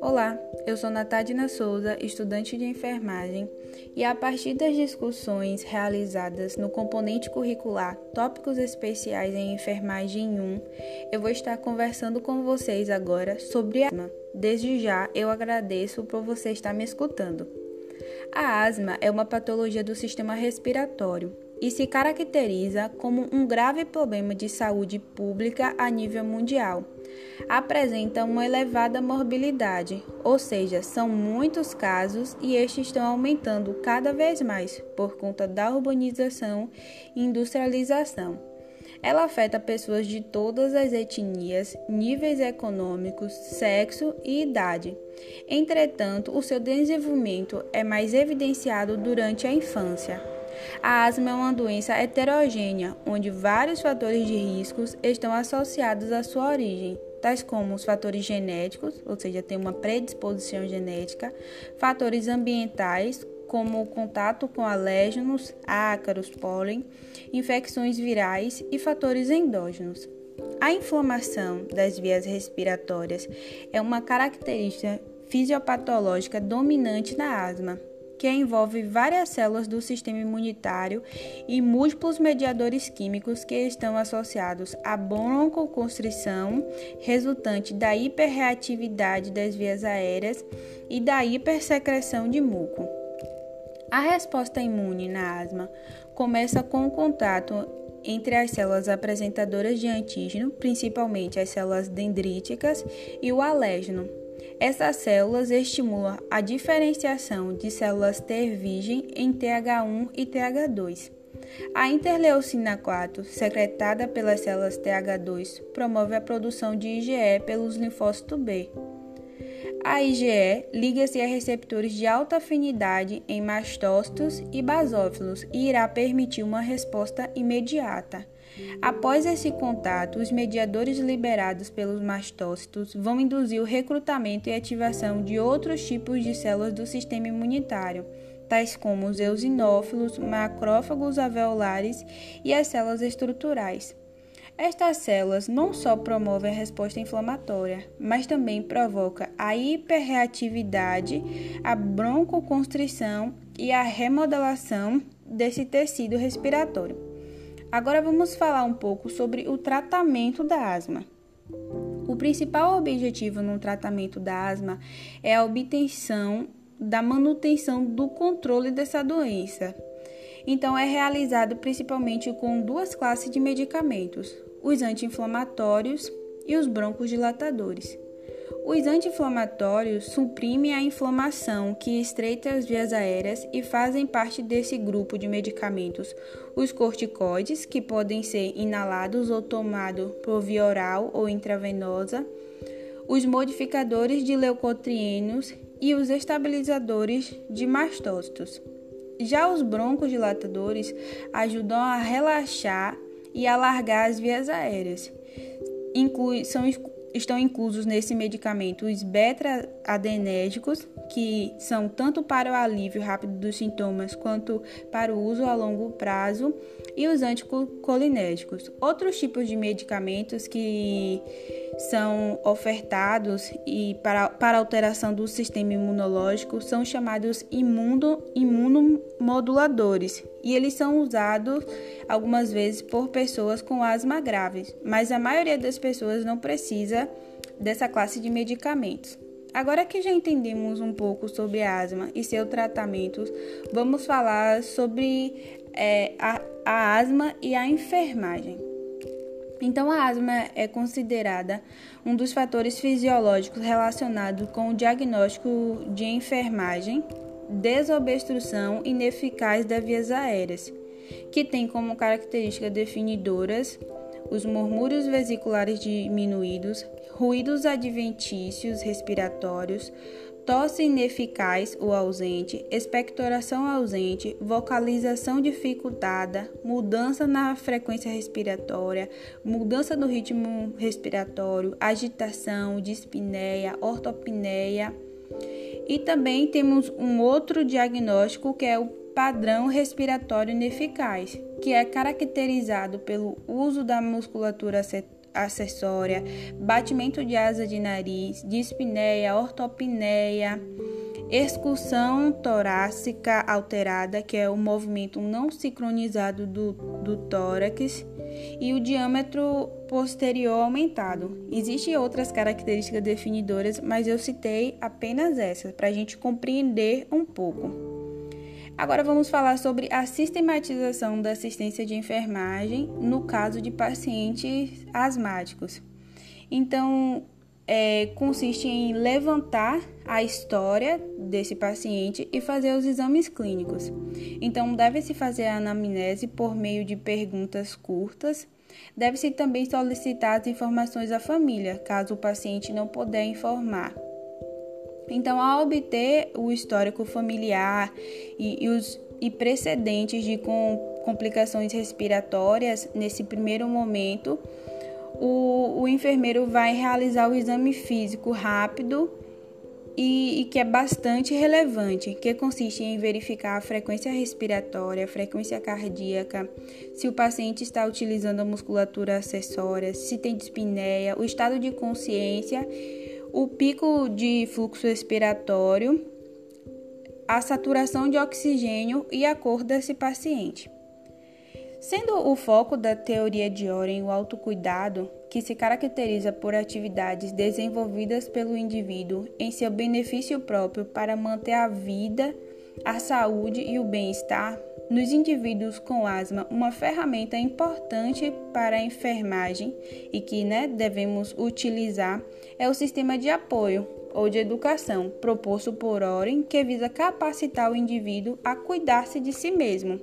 Olá, eu sou Natadina Souza, estudante de enfermagem, e a partir das discussões realizadas no componente curricular Tópicos Especiais em Enfermagem 1, eu vou estar conversando com vocês agora sobre asma. Desde já, eu agradeço por você estar me escutando. A asma é uma patologia do sistema respiratório e se caracteriza como um grave problema de saúde pública a nível mundial. Apresenta uma elevada morbilidade, ou seja, são muitos casos e estes estão aumentando cada vez mais por conta da urbanização e industrialização. Ela afeta pessoas de todas as etnias, níveis econômicos, sexo e idade. Entretanto, o seu desenvolvimento é mais evidenciado durante a infância. A asma é uma doença heterogênea, onde vários fatores de riscos estão associados à sua origem, tais como os fatores genéticos, ou seja, tem uma predisposição genética, fatores ambientais, como o contato com alérgenos, ácaros, pólen, infecções virais e fatores endógenos. A inflamação das vias respiratórias é uma característica fisiopatológica dominante na asma que envolve várias células do sistema imunitário e múltiplos mediadores químicos que estão associados à broncoconstrição, resultante da hiperreatividade das vias aéreas e da hipersecreção de muco. A resposta imune na asma começa com o contato entre as células apresentadoras de antígeno, principalmente as células dendríticas, e o alérgeno. Essas células estimulam a diferenciação de células T virgem em TH1 e TH2. A interleucina 4, secretada pelas células TH2, promove a produção de IgE pelos linfócitos B. A IgE liga-se a receptores de alta afinidade em mastócitos e basófilos e irá permitir uma resposta imediata. Após esse contato, os mediadores liberados pelos mastócitos vão induzir o recrutamento e ativação de outros tipos de células do sistema imunitário, tais como os eosinófilos, macrófagos alveolares e as células estruturais. Estas células não só promovem a resposta inflamatória, mas também provocam a hiperreatividade, a broncoconstrição e a remodelação desse tecido respiratório. Agora vamos falar um pouco sobre o tratamento da asma. O principal objetivo no tratamento da asma é a obtenção da manutenção do controle dessa doença. Então, é realizado principalmente com duas classes de medicamentos: os anti-inflamatórios e os broncodilatadores. Os anti-inflamatórios suprimem a inflamação que estreita as vias aéreas e fazem parte desse grupo de medicamentos. Os corticoides, que podem ser inalados ou tomados por via oral ou intravenosa, os modificadores de leucotrienos e os estabilizadores de mastócitos. Já os broncodilatadores ajudam a relaxar e alargar as vias aéreas. Inclui, são estão inclusos nesse medicamento os beta-adenérgicos, que são tanto para o alívio rápido dos sintomas quanto para o uso a longo prazo, e os anticolinérgicos. Outros tipos de medicamentos que são ofertados e para, para alteração do sistema imunológico são chamados imuno, imunomoduladores e eles são usados algumas vezes por pessoas com asma grave, mas a maioria das pessoas não precisa dessa classe de medicamentos. Agora que já entendemos um pouco sobre asma e seu tratamento, vamos falar sobre é, a, a asma e a enfermagem. Então, a asma é considerada um dos fatores fisiológicos relacionados com o diagnóstico de enfermagem, desobstrução ineficaz das vias aéreas, que tem como características definidoras os murmúrios vesiculares diminuídos, ruídos adventícios respiratórios, tosse ineficaz ou ausente, expectoração ausente, vocalização dificultada, mudança na frequência respiratória, mudança no ritmo respiratório, agitação, dispneia, ortopneia. E também temos um outro diagnóstico que é o padrão respiratório ineficaz, que é caracterizado pelo uso da musculatura acessória, batimento de asa de nariz, dispneia, ortopneia, excursão torácica alterada, que é o movimento não sincronizado do, do tórax, e o diâmetro posterior aumentado. Existem outras características definidoras, mas eu citei apenas essas para a gente compreender um pouco. Agora vamos falar sobre a sistematização da assistência de enfermagem no caso de pacientes asmáticos. Então, é, consiste em levantar a história desse paciente e fazer os exames clínicos. Então, deve-se fazer a anamnese por meio de perguntas curtas. Deve-se também solicitar as informações à família, caso o paciente não puder informar. Então, ao obter o histórico familiar e, e os e precedentes de com, complicações respiratórias nesse primeiro momento, o, o enfermeiro vai realizar o exame físico rápido e, e, que é bastante relevante, que consiste em verificar a frequência respiratória, a frequência cardíaca, se o paciente está utilizando a musculatura acessória, se tem dispneia, o estado de consciência, o pico de fluxo respiratório, a saturação de oxigênio e a cor desse paciente. Sendo o foco da teoria de Oren o autocuidado, que se caracteriza por atividades desenvolvidas pelo indivíduo em seu benefício próprio para manter a vida, a saúde e o bem-estar, nos indivíduos com asma, uma ferramenta importante para a enfermagem e que né, devemos utilizar é o sistema de apoio ou de educação proposto por Oren, que visa capacitar o indivíduo a cuidar-se de si mesmo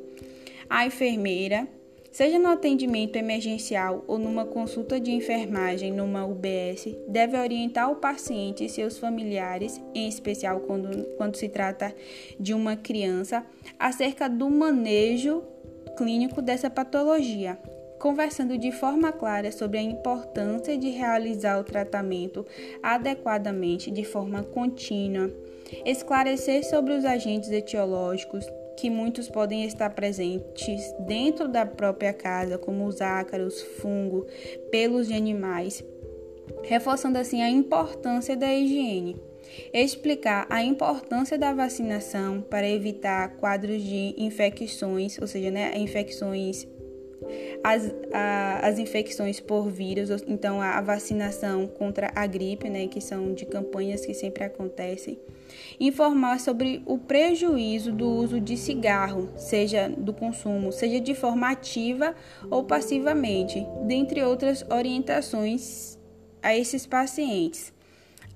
a enfermeira, seja no atendimento emergencial ou numa consulta de enfermagem numa UBS, deve orientar o paciente e seus familiares, em especial quando, quando se trata de uma criança, acerca do manejo clínico dessa patologia, conversando de forma clara sobre a importância de realizar o tratamento adequadamente de forma contínua, esclarecer sobre os agentes etiológicos, que muitos podem estar presentes dentro da própria casa, como os ácaros, fungo, pelos de animais, reforçando assim a importância da higiene. Explicar a importância da vacinação para evitar quadros de infecções, ou seja, né, infecções as, a, as infecções por vírus, então a, a vacinação contra a gripe, né, que são de campanhas que sempre acontecem. Informar sobre o prejuízo do uso de cigarro, seja do consumo, seja de forma ativa ou passivamente, dentre outras orientações a esses pacientes.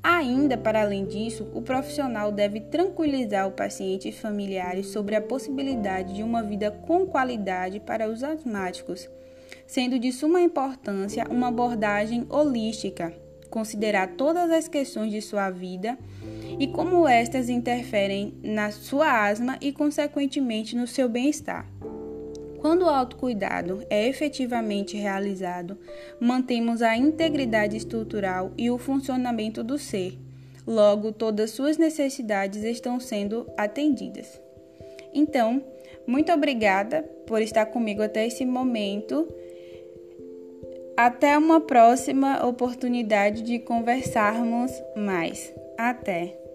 Ainda, para além disso, o profissional deve tranquilizar o paciente e familiares sobre a possibilidade de uma vida com qualidade para os asmáticos, sendo de suma importância uma abordagem holística, considerar todas as questões de sua vida e como estas interferem na sua asma e, consequentemente, no seu bem-estar. Quando o autocuidado é efetivamente realizado, mantemos a integridade estrutural e o funcionamento do ser. Logo, todas suas necessidades estão sendo atendidas. Então, muito obrigada por estar comigo até esse momento. Até uma próxima oportunidade de conversarmos mais. Até!